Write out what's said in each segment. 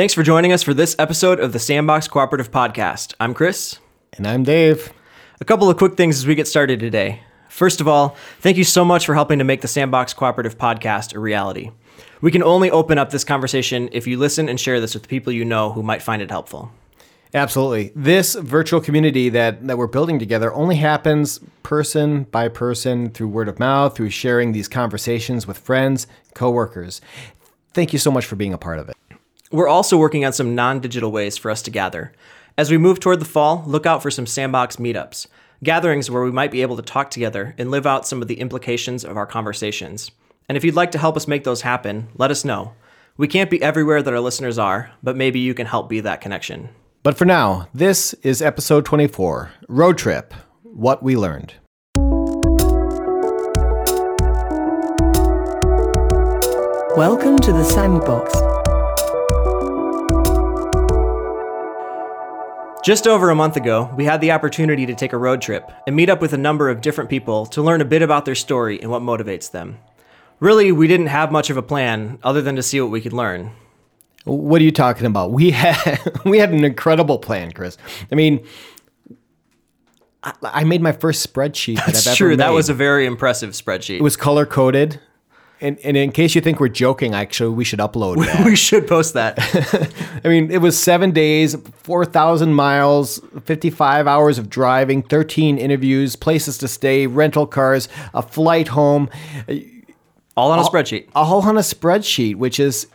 Thanks for joining us for this episode of the Sandbox Cooperative Podcast. I'm Chris. And I'm Dave. A couple of quick things as we get started today. First of all, thank you so much for helping to make the Sandbox Cooperative Podcast a reality. We can only open up this conversation if you listen and share this with people you know who might find it helpful. Absolutely. This virtual community that, that we're building together only happens person by person through word of mouth, through sharing these conversations with friends, coworkers. Thank you so much for being a part of it. We're also working on some non digital ways for us to gather. As we move toward the fall, look out for some sandbox meetups, gatherings where we might be able to talk together and live out some of the implications of our conversations. And if you'd like to help us make those happen, let us know. We can't be everywhere that our listeners are, but maybe you can help be that connection. But for now, this is episode 24 Road Trip What We Learned. Welcome to the Sandbox. Just over a month ago, we had the opportunity to take a road trip and meet up with a number of different people to learn a bit about their story and what motivates them. Really, we didn't have much of a plan other than to see what we could learn. What are you talking about? We had we had an incredible plan, Chris. I mean, I, I made my first spreadsheet that That's I've true. ever That was a very impressive spreadsheet. It was color coded. And, and in case you think we're joking, actually, we should upload that. we should post that. I mean, it was seven days, 4,000 miles, 55 hours of driving, 13 interviews, places to stay, rental cars, a flight home, All on a spreadsheet. a whole on a spreadsheet, which is,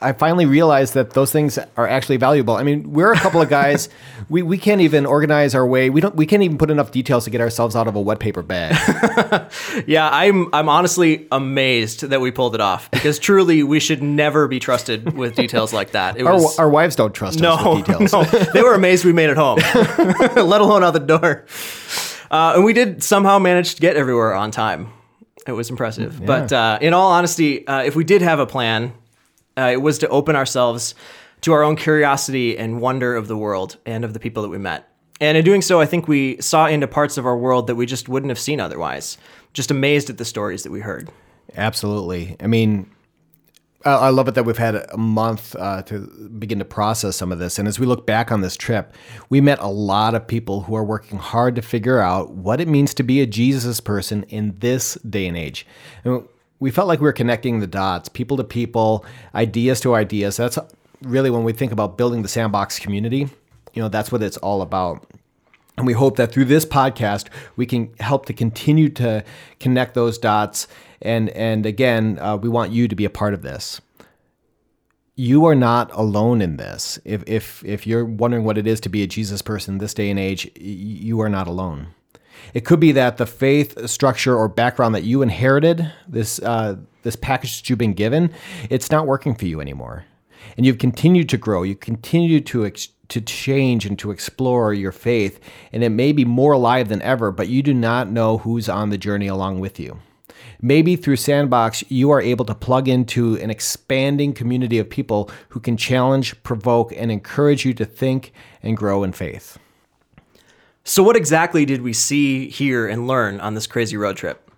I finally realized that those things are actually valuable. I mean, we're a couple of guys, we, we can't even organize our way. We don't, we can't even put enough details to get ourselves out of a wet paper bag. Yeah, I'm I'm honestly amazed that we pulled it off because truly we should never be trusted with details like that. It Our, was our wives don't trust us no, with details. no, they were amazed we made it home, let alone out the door. Uh, and we did somehow manage to get everywhere on time. It was impressive. But uh, in all honesty, uh, if we did have a plan, uh, it was to open ourselves to our own curiosity and wonder of the world and of the people that we met. And in doing so, I think we saw into parts of our world that we just wouldn't have seen otherwise. Just amazed at the stories that we heard. Absolutely. I mean, I love it that we've had a month uh, to begin to process some of this. And as we look back on this trip, we met a lot of people who are working hard to figure out what it means to be a Jesus person in this day and age. And we felt like we were connecting the dots, people to people, ideas to ideas. That's really when we think about building the sandbox community, you know, that's what it's all about. And we hope that through this podcast, we can help to continue to connect those dots. And, and again, uh, we want you to be a part of this. You are not alone in this. If, if, if you're wondering what it is to be a Jesus person this day and age, you are not alone. It could be that the faith structure or background that you inherited, this, uh, this package that you've been given, it's not working for you anymore. And you've continued to grow. You continue to ex- to change and to explore your faith, and it may be more alive than ever, but you do not know who's on the journey along with you. Maybe through Sandbox, you are able to plug into an expanding community of people who can challenge, provoke, and encourage you to think and grow in faith. So, what exactly did we see, hear, and learn on this crazy road trip?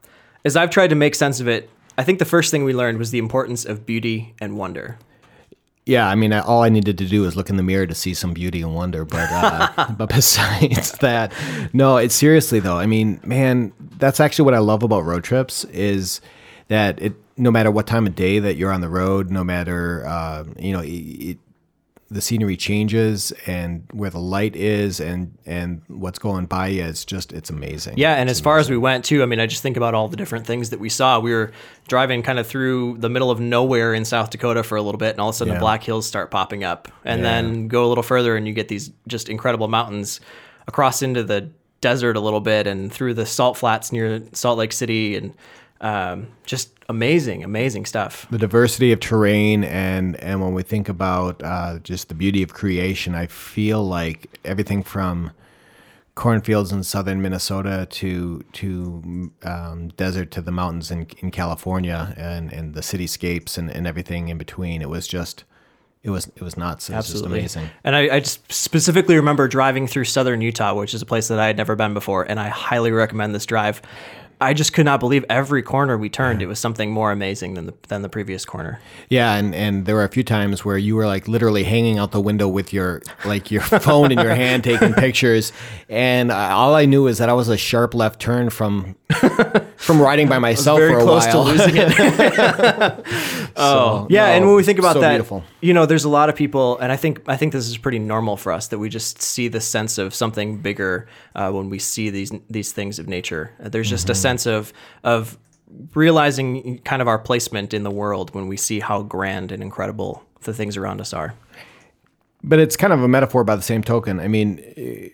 As I've tried to make sense of it, I think the first thing we learned was the importance of beauty and wonder. Yeah, I mean, all I needed to do was look in the mirror to see some beauty and wonder. But uh, but besides that, no. It's seriously though. I mean, man, that's actually what I love about road trips is that it. No matter what time of day that you're on the road, no matter uh, you know, it, it, the scenery changes and where the light is and and what's going by you, it's just it's amazing. Yeah, and as far as we went too, I mean, I just think about all the different things that we saw. We were driving kind of through the middle of nowhere in South Dakota for a little bit, and all of a sudden Yeah. the Black Hills start popping up, and Yeah. then go a little further, and you get these just incredible mountains across into the desert a little bit, and through the salt flats near Salt Lake City, and um, just amazing, amazing stuff. the diversity of terrain and and when we think about uh, just the beauty of creation, I feel like everything from cornfields in southern Minnesota to to um, desert to the mountains in, in California and, and the cityscapes and, and everything in between. It was just it was it was nuts. It was just amazing. And I, I just specifically remember driving through southern Utah, which is a place that I had never been before, and I highly recommend this drive. I just could not believe every corner we turned. It was something more amazing than the than the previous corner. Yeah, and, and there were a few times where you were like literally hanging out the window with your like your phone in your hand taking pictures, and I, all I knew is that I was a sharp left turn from from riding by myself Very for a close while. to losing it. oh yeah, and when we think about so that, beautiful. you know, there's a lot of people, and I think I think this is pretty normal for us that we just see the sense of something bigger uh, when we see these these things of nature. Uh, There's just a Mm-hmm. Sense of of realizing kind of our placement in the world when we see how grand and incredible the things around us are. But it's kind of a metaphor by the same token. I mean,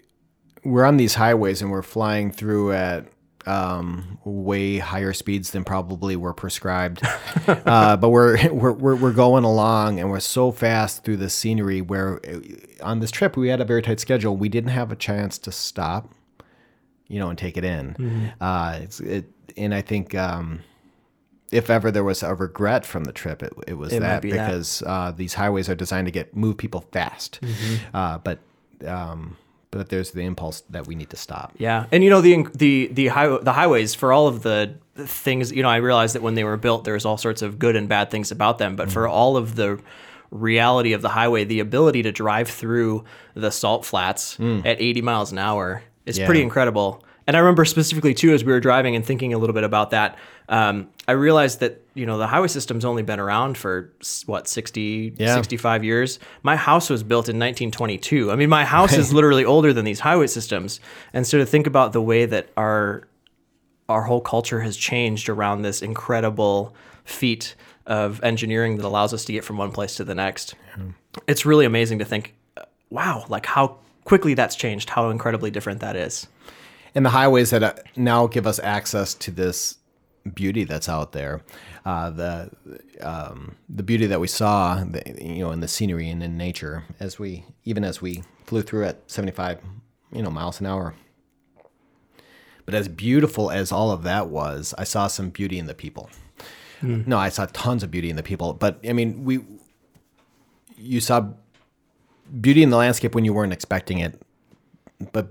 we're on these highways and we're flying through at um, way higher speeds than probably were prescribed. uh, but we're, we're we're we're going along and we're so fast through the scenery. Where eh, on this trip we had a very tight schedule. We didn't have a chance to stop, you know, and take it in. Uh, it's it, and I think. Um, if ever there was a regret from the trip, it, it was It that be that. because uh, these highways are designed to get move people fast, Mm-hmm. uh, but um, but there's the impulse that we need to stop. Yeah, and you know the the the high, the highways for all of the things. You know, I realized that when they were built, there was all sorts of good and bad things about them. But for all of the reality of the highway, the ability to drive through the salt flats at 80 miles an hour is Yeah. pretty incredible. And I remember specifically too, as we were driving and thinking a little bit about that, um, I realized that you know the highway system's only been around for what 60, Yeah. 65 years. My house was built in 1922. I mean, my house is literally older than these highway systems. And so to think about the way that our our whole culture has changed around this incredible feat of engineering that allows us to get from one place to the next. It's really amazing to think, wow, like how quickly that's changed, how incredibly different that is. and the highways that uh, now give us access to this beauty that's out there, uh, the um, the beauty that we saw, the, you know, in the scenery and in nature, as we even as we flew through at 75, you know, miles an hour. But as beautiful as all of that was, I saw some beauty in the people. No, I saw tons of beauty in the people. But I mean, we you saw beauty in the landscape when you weren't expecting it, but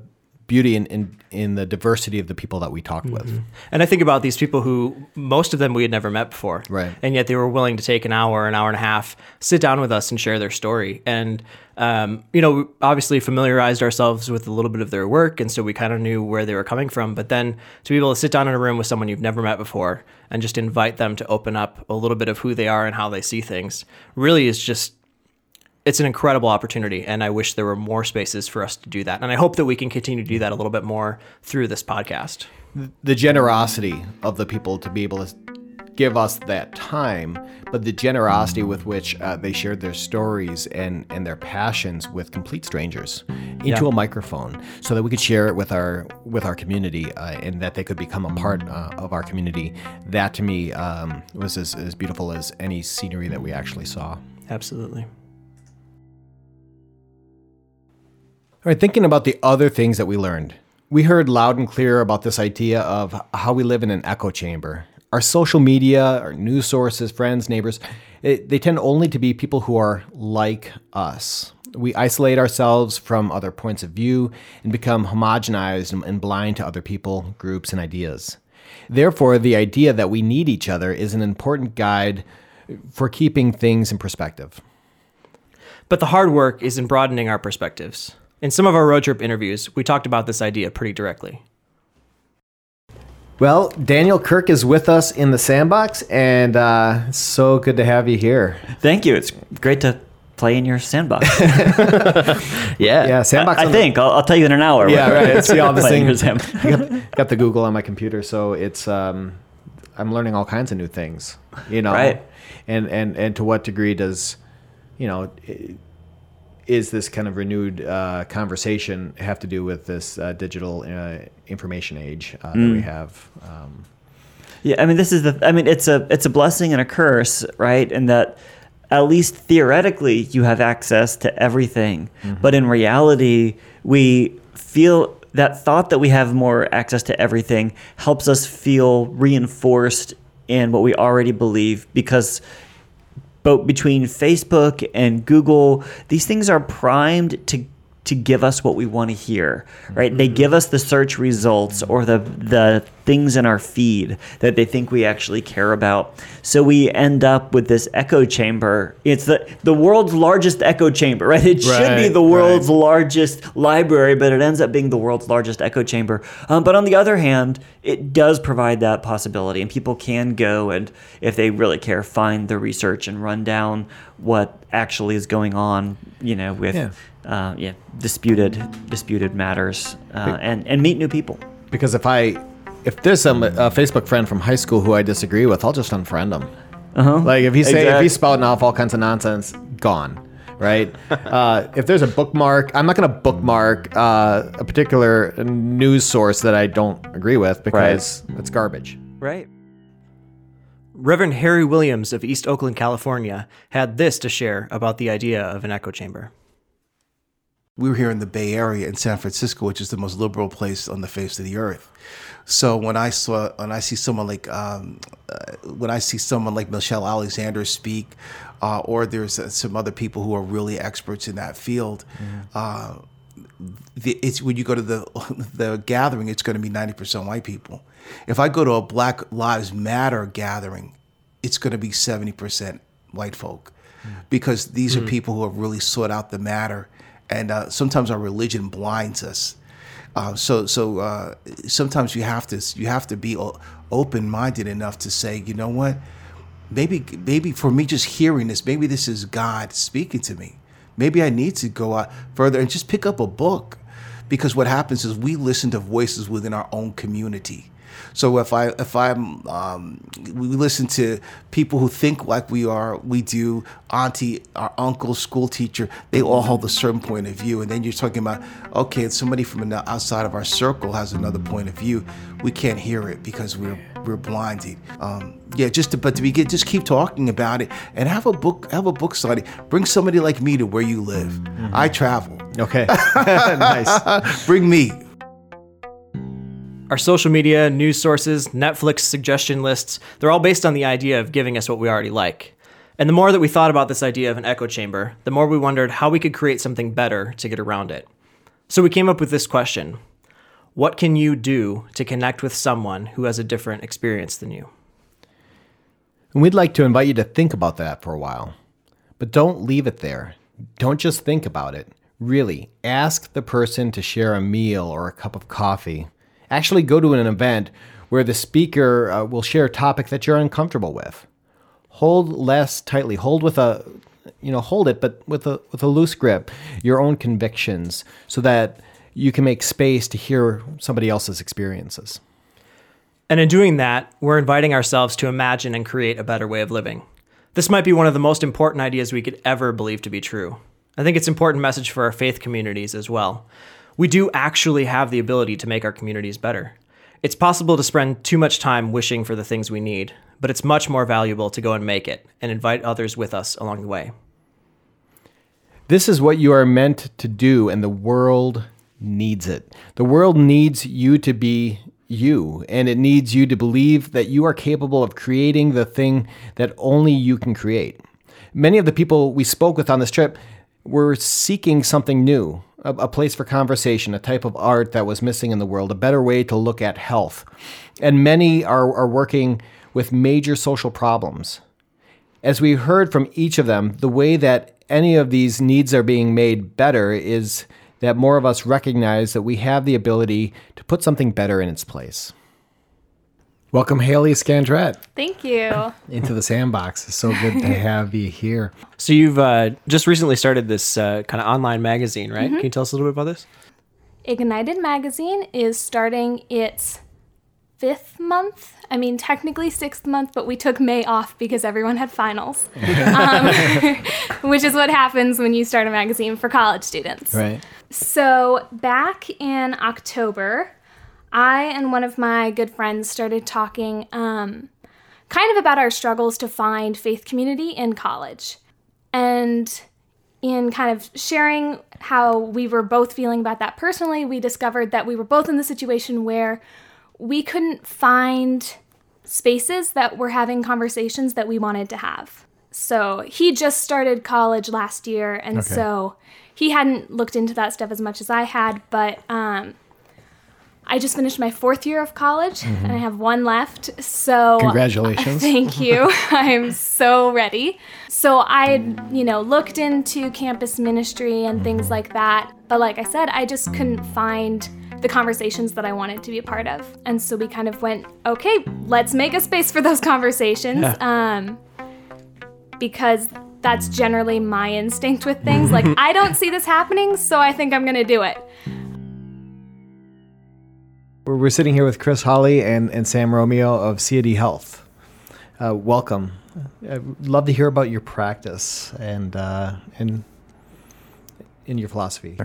beauty in, in, in the diversity of the people that we talked with. And I think about these people who most of them we had never met before. Right. And yet they were willing to take an hour, an hour and a half, sit down with us and share their story. And, um, you know, we obviously familiarized ourselves with a little bit of their work. And so we kind of knew where they were coming from. But then to be able to sit down in a room with someone you've never met before and just invite them to open up a little bit of who they are and how they see things really is just it's an incredible opportunity and i wish there were more spaces for us to do that and i hope that we can continue to do that a little bit more through this podcast The generosity of the people to be able to give us that time, but the generosity with which uh, they shared their stories and, and their passions with complete strangers into Yeah. a microphone so that we could share it with our with our community uh, and that they could become a part uh, of our community. That to me um, was as, as beautiful as any scenery that we actually saw. absolutely All right, thinking about the other things that we learned, we heard loud and clear about this idea of how we live in an echo chamber. Our social media, our news sources, friends, neighbors, it, they tend only to be people who are like us. We isolate ourselves from other points of view and become homogenized and- and blind to other people, groups, and ideas. Therefore, the idea that we need each other is an important guide for keeping things in perspective. But the hard work is in broadening our perspectives. In some of our road trip interviews, we talked about this idea pretty directly. Well, Daniel Kirk is with us in the sandbox, and uh, so good to have you here. Thank you. It's great to play in your sandbox. yeah. Yeah, sandbox I, I on the- think I'll, I'll tell you in an hour. Yeah, right. See all this Playing thing. got, got the Google on my computer, so it's um, I'm learning all kinds of new things. You know, Right. And and and to what degree does, you know, i- is this kind of renewed uh, conversation have to do with this uh, digital uh, information age uh, that we have? Um, Yeah, I mean, this is the. I mean, it's a it's a blessing and a curse, right? In that, at least theoretically, you have access to everything, but in reality, we feel that thought that we have more access to everything helps us feel reinforced in what we already believe because but between Facebook and Google, these things are primed to to give us what we want to hear, right? They give us the search results or the the things in our feed that they think we actually care about. So we end up with this echo chamber. It's the the world's largest echo chamber, right? It should be the world's right. largest library, but it ends up being the world's largest echo chamber. Um, but on the other hand, it does provide that possibility, and people can go and, if they really care, find the research and run down what actually is going on. You know, with Yeah. Uh, yeah disputed disputed matters, uh, and and meet new people. Because if I, if there's some a Facebook friend from high school who I disagree with, I'll just unfriend him. Uh-huh. Like if he's say if he's spouting off all kinds of nonsense, gone. Right. uh, if there's a bookmark, I'm not going to bookmark uh, a particular news source that I don't agree with because it's garbage. Right. Reverend Harry Williams of East Oakland, California, had this to share about the idea of an echo chamber. We were here in the Bay Area in San Francisco, which is the most liberal place on the face of the earth. So when I saw, when I see someone like, um, uh, when I see someone like Michelle Alexander speak, uh, or there's uh, some other people who are really experts in that field, uh, the, it's when you go to the the gathering, it's going to be ninety percent white people. If I go to a Black Lives Matter gathering, it's going to be seventy percent white folk, because these are people who have really sought out the matter, and uh, sometimes our religion blinds us. Uh, so so uh, sometimes you have to you have to be open minded enough to say, you know what, maybe maybe for me just hearing this, maybe this is God speaking to me. Maybe I need to go out further and just pick up a book, because what happens is we listen to voices within our own community. So if I if I'm um, we listen to people who think like we are, we do. Auntie, our uncle, school teacher, they all hold a certain point of view, and then you're talking about okay, somebody from outside of our circle has another point of view. We can't hear it because we're we're blinded. Um, yeah, just to, but to begin, just keep talking about it and have a book have a book study. Bring somebody like me to where you live. I travel. Okay. nice. Bring me. Our social media, news sources, Netflix suggestion lists, they're all based on the idea of giving us what we already like. And the more that we thought about this idea of an echo chamber, the more we wondered how we could create something better to get around it. So we came up with this question What can you do to connect with someone who has a different experience than you? And we'd like to invite you to think about that for a while. But don't leave it there. Don't just think about it. Really, ask the person to share a meal or a cup of coffee. Actually, go to an event where the speaker uh, will share a topic that you're uncomfortable with. Hold less tightly. Hold with a, you know, hold it, but with a with a loose grip. Your own convictions, so that you can make space to hear somebody else's experiences. And in doing that, we're inviting ourselves to imagine and create a better way of living. This might be one of the most important ideas we could ever believe to be true. I think it's an important message for our faith communities as well. We do actually have the ability to make our communities better. It's possible to spend too much time wishing for the things we need, but it's much more valuable to go and make it and invite others with us along the way. This is what you are meant to do, and the world needs it. The world needs you to be you, and it needs you to believe that you are capable of creating the thing that only you can create. Many of the people we spoke with on this trip were seeking something new, a, a place for conversation, a type of art that was missing in the world, a better way to look at health. And many are, are working with major social problems. As we heard from each of them, the way that any of these needs are being made better is that more of us recognize that we have the ability to put something better in its place. Welcome, Haley Scandrette, Thank you. into the sandbox. It's so good to have you here. So, you've uh, just recently started this uh, kind of online magazine, right? Can you tell us a little bit about this? Ignited Magazine is starting its fifth month. I mean, technically sixth month, but we took May off because everyone had finals, um, which is what happens when you start a magazine for college students. Right. So, back in October, I and one of my good friends started talking um, kind of about our struggles to find faith community in college. And in kind of sharing how we were both feeling about that personally, we discovered that we were both in the situation where we couldn't find spaces that were having conversations that we wanted to have. So he just started college last year, and so he hadn't looked into that stuff as much as I had, but um, I just finished my fourth year of college and I have one left. So Congratulations. Thank you. I'm so ready. So I, you know, looked into campus ministry and things like that. But like I said, I just couldn't find the conversations that I wanted to be a part of. And so we kind of went, okay, let's make a space for those conversations. Um, because that's generally my instinct with things. Like, I don't see this happening, so I think I'm going to do it. We're, we're sitting here with Chris Holly and, and Sam Romeo of CAD Health. Uh, welcome. I'd love to hear about your practice and uh, and in your philosophy.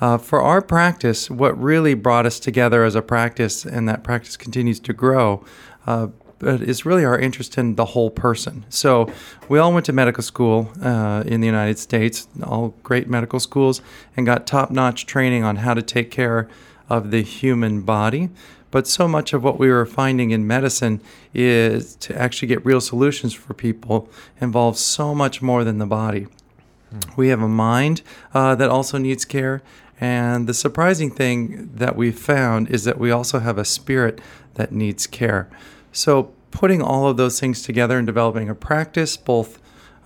Uh, for our practice, what really brought us together as a practice, and that practice continues to grow, uh, is really our interest in the whole person. So we all went to medical school uh, in the United States, all great medical schools, and got top-notch training on how to take care of the human body. But so much of what we were finding in medicine is to actually get real solutions for people involves so much more than the body. We have a mind uh, that also needs care. And the surprising thing that we found is that we also have a spirit that needs care. So, putting all of those things together and developing a practice, both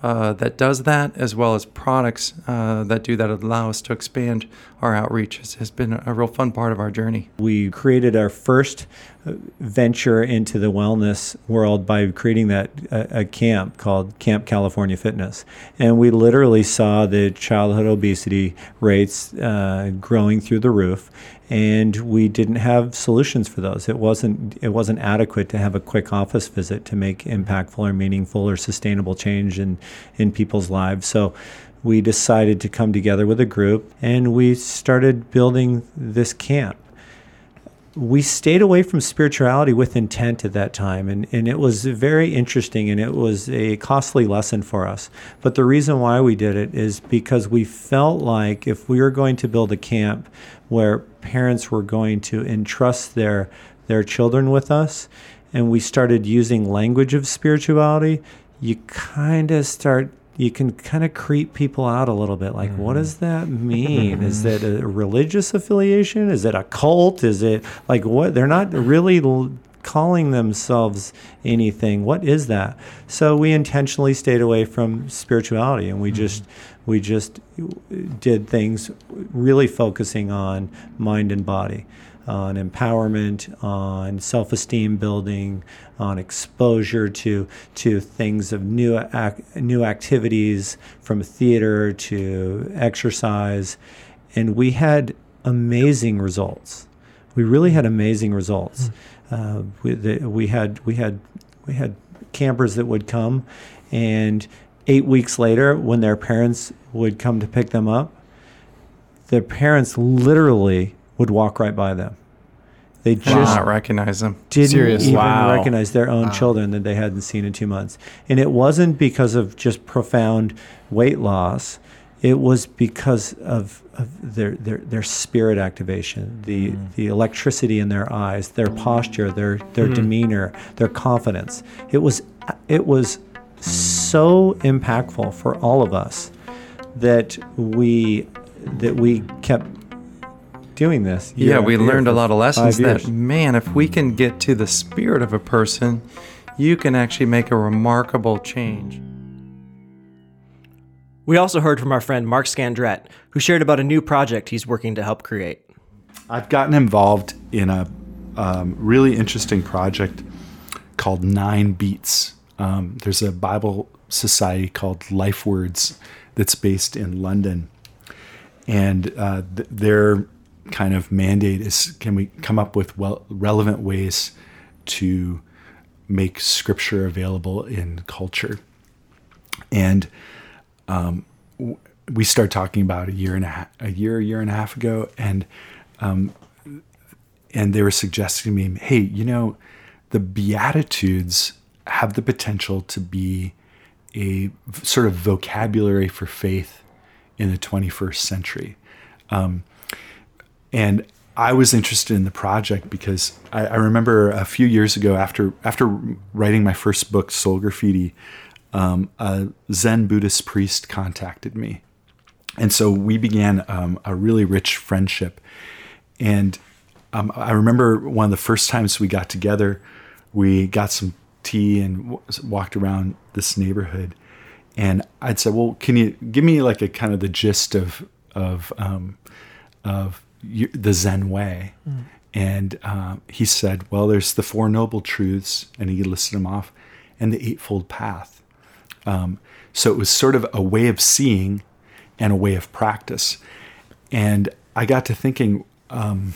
uh, that does that, as well as products uh, that do that, allow us to expand our outreach, has, has been a real fun part of our journey. We created our first uh, venture into the wellness world by creating that a camp called Camp California Fitness, and we literally saw the childhood obesity rates uh, growing through the roof, and we didn't have solutions for those. It wasn't it wasn't adequate to have a quick office visit to make impactful or meaningful or sustainable change in in people's lives. So we decided to come together with a group and we started building this camp we stayed away from spirituality with intent at that time and, and it was very interesting and it was a costly lesson for us. But the reason why we did it is because we felt like if we were going to build a camp where parents were going to entrust their their children with us and we started using language of spirituality you kind of start you can kind of creep people out a little bit. Like, what does mm-hmm. that mean? Is that a religious affiliation? Is it a cult? Is it like what? They're not really l- calling themselves anything. What is that? So we intentionally stayed away from spirituality, and we mm-hmm. just we just uh, did things really focusing on mind and body on empowerment, on self-esteem building, on exposure to to things of new ac- new activities from theater to exercise, and we had amazing results. We really had amazing results. Uh, we, the, we had we had we had campers that would come, and eight weeks later, when their parents would come to pick them up, their parents literally would walk right by them. They Just just not recognize them. didn't Serious. even Wow. recognize their own children that they hadn't seen in two months. And it wasn't because of just profound weight loss. It was because of, of their, their, their spirit activation, the, mm. the electricity in their eyes, their posture, their, their mm. demeanor, their confidence. It was, it was so impactful for all of us that we, that we kept doing this. year Yeah, we learned a lot of lessons that, man, if we can get to the spirit of a person, you can actually make a remarkable change. We also heard from our friend Mark Scandrette, who shared about a new project he's working to help create. I've gotten involved in a um, really interesting project called Nine Beats. Um, there's a Bible society called Life Words that's based in London, and uh, th- their kind of mandate is: can we come up with well relevant ways to make Scripture available in culture? And um, we started talking about a year and a half, a year, a year and a half ago, and um, and they were suggesting to me, hey, you know, the Beatitudes have the potential to be a sort of vocabulary for faith in the 21st century. Um, and I was interested in the project because I, I remember a few years ago, after after writing my first book, Soul Graffiti, um, a Zen Buddhist priest contacted me, and so we began um, a really rich friendship. And um, I remember one of the first times we got together, we got some tea and w- walked around this neighborhood, and I'd say, "Well, can you give me like a kind of the gist of of um, of you, the Zen way?" And um, he said, "Well, there's the four noble truths," and he listed them off, and the eightfold path. Um, so it was sort of a way of seeing and a way of practice. And I got to thinking, um,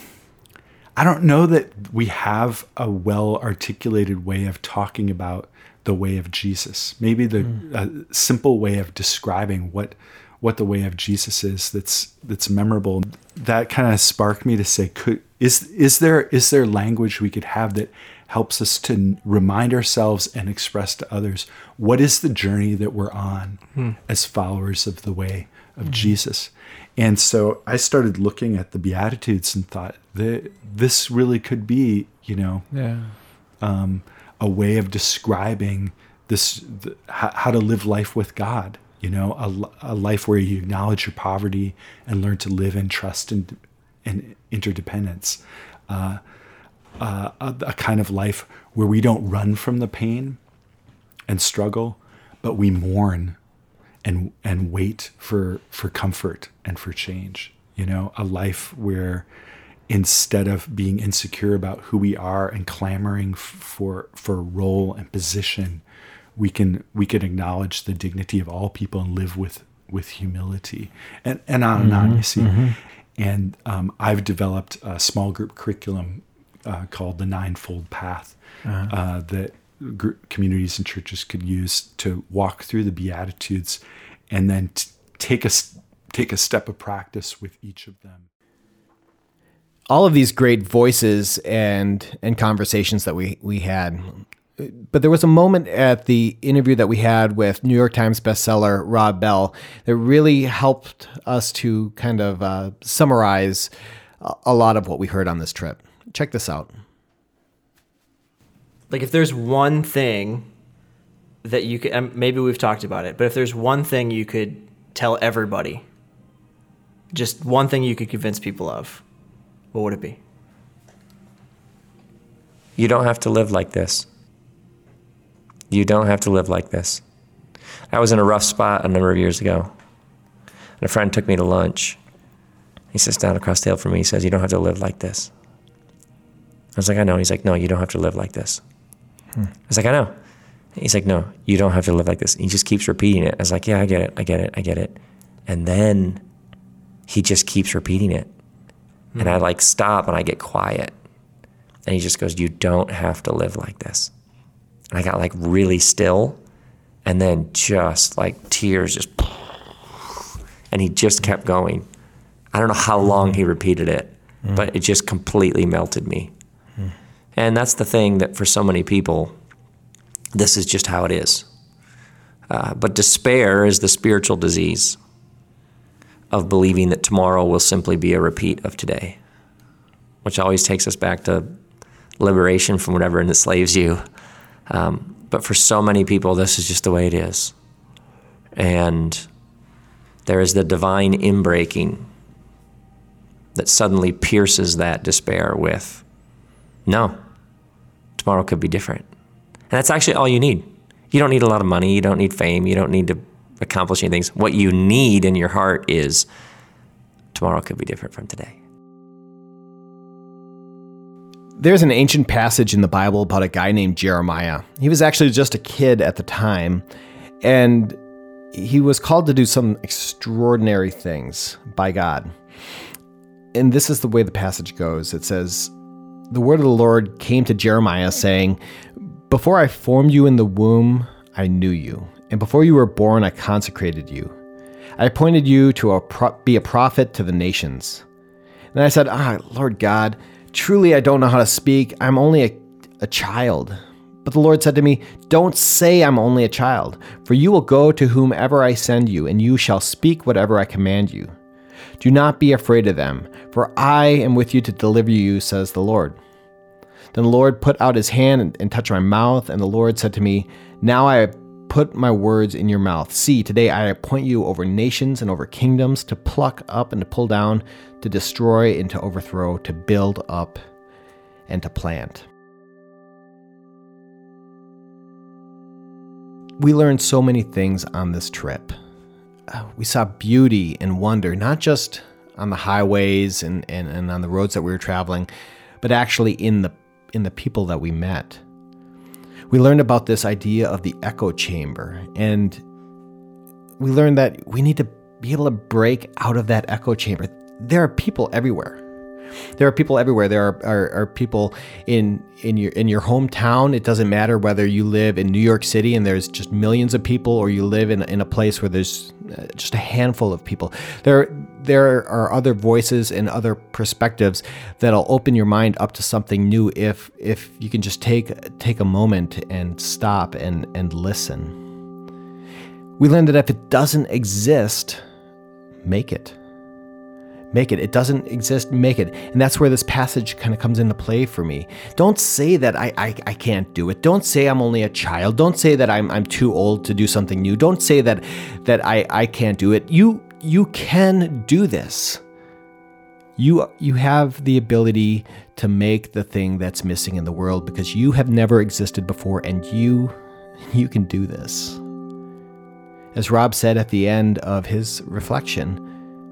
I don't know that we have a well articulated way of talking about the way of Jesus. Maybe the a simple way of describing what what the way of Jesus is that's that's memorable. That kind of sparked me to say, could is is there is there language we could have that helps us to remind ourselves and express to others what is the journey that we're on as followers of the way of Jesus. And so I started looking at the Beatitudes and thought that this really could be, you know, um, a way of describing this, the, how, how to live life with God. You know, a, a life where you acknowledge your poverty and learn to live in trust and, and interdependence. Uh, uh, a, a kind of life where we don't run from the pain and struggle, but we mourn and and wait for for comfort and for change. You know, a life where instead of being insecure about who we are and clamoring for for role and position, we can we can acknowledge the dignity of all people and live with with humility and and on and on. You see, and um, I've developed a small group curriculum uh, called the Ninefold Path uh, that gr- communities and churches could use to walk through the Beatitudes and then t- take a s- take a step of practice with each of them. all of these great voices and and conversations that we we had. But there was a moment at the interview that we had with New York Times bestseller Rob Bell that really helped us to kind of uh, summarize a, a lot of what we heard on this trip. Check this out. like if there's one thing that you could um, maybe we've talked about it but if there's one thing you could tell everybody just one thing you could convince people of what would it be You don't have to live like this. You don't have to live like this. I was in a rough spot a number of years ago. And a friend took me to lunch. He sits down across the hill from me. He says, You don't have to live like this. I was like, I know. He's like, No, you don't have to live like this. Hmm. I was like, I know. He's like, No, you don't have to live like this. he just keeps repeating it. I was like, Yeah, I get it. I get it. I get it. And then he just keeps repeating it. And hmm. I like stop and I get quiet. And he just goes, You don't have to live like this. And I got like really still. And then just like tears just. And he just kept going. I don't know how long he repeated it, but it just completely melted me. And that's the thing that for so many people, this is just how it is. Uh, but despair is the spiritual disease of believing that tomorrow will simply be a repeat of today, which always takes us back to liberation from whatever enslaves you. Um, but for so many people, this is just the way it is. And there is the divine inbreaking that suddenly pierces that despair with, no, tomorrow could be different. And that's actually all you need. You don't need a lot of money. You don't need fame. You don't need to accomplish any things. What you need in your heart is tomorrow could be different from today. There's an ancient passage in the Bible about a guy named Jeremiah. He was actually just a kid at the time, and he was called to do some extraordinary things by God. And this is the way the passage goes it says, The word of the Lord came to Jeremiah, saying, Before I formed you in the womb, I knew you, and before you were born, I consecrated you. I appointed you to a pro- be a prophet to the nations. And I said, Ah, Lord God, truly I don't know how to speak. I'm only a, a child. But the Lord said to me, Don't say I'm only a child, for you will go to whomever I send you, and you shall speak whatever I command you. Do not be afraid of them, for I am with you to deliver you, says the Lord. Then the Lord put out his hand and, and touched my mouth, and the Lord said to me, Now I put my words in your mouth. See, today I appoint you over nations and over kingdoms to pluck up and to pull down, to destroy and to overthrow, to build up and to plant. We learned so many things on this trip. Uh, We saw beauty and wonder, not just on the highways and, and, and on the roads that we were traveling, but actually in the in the people that we met. We learned about this idea of the echo chamber, and we learned that we need to be able to break out of that echo chamber. There are people everywhere. There are people everywhere. There are, are, are people in in your in your hometown. It doesn't matter whether you live in New York City and there's just millions of people, or you live in, in a place where there's uh, just a handful of people. There there are other voices and other perspectives that'll open your mind up to something new if if you can just take take a moment and stop and and listen. We learned that if it doesn't exist, make it make it. It doesn't exist, make it. And that's where this passage kind of comes into play for me. Don't say that I, I, I can't do it. Don't say I'm only a child. Don't say that I'm, I'm too old to do something new. Don't say that, that I, I can't do it. You, you can do this. You, you have the ability to make the thing that's missing in the world because you have never existed before and you, you can do this. As Rob said at the end of his reflection,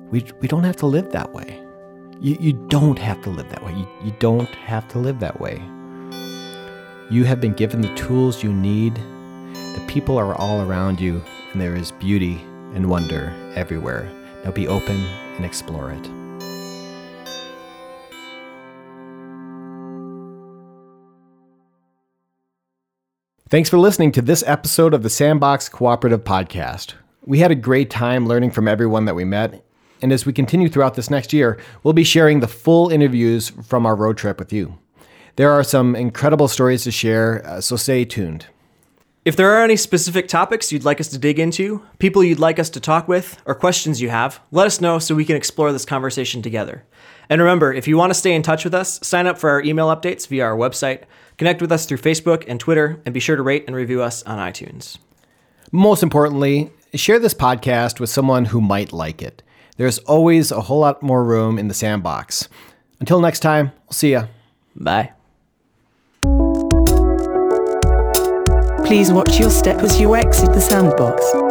we, we don't have to live that way. You, you don't have to live that way. You, you don't have to live that way. You have been given the tools you need. The people are all around you, and there is beauty and wonder everywhere. Now be open and explore it. Thanks for listening to this episode of the Sandbox Cooperative Podcast. We had a great time learning from everyone that we met, and as we continue throughout this next year, we'll be sharing the full interviews from our road trip with you. There are some incredible stories to share, uh, so stay tuned. If there are any specific topics you'd like us to dig into, people you'd like us to talk with, or questions you have, let us know so we can explore this conversation together. And remember, if you want to stay in touch with us, sign up for our email updates via our website, connect with us through Facebook and Twitter, and be sure to rate and review us on iTunes. Most importantly, share this podcast with someone who might like it. There's always a whole lot more room in the sandbox. Until next time, we'll see ya. Bye. Please watch your step as you exit the sandbox.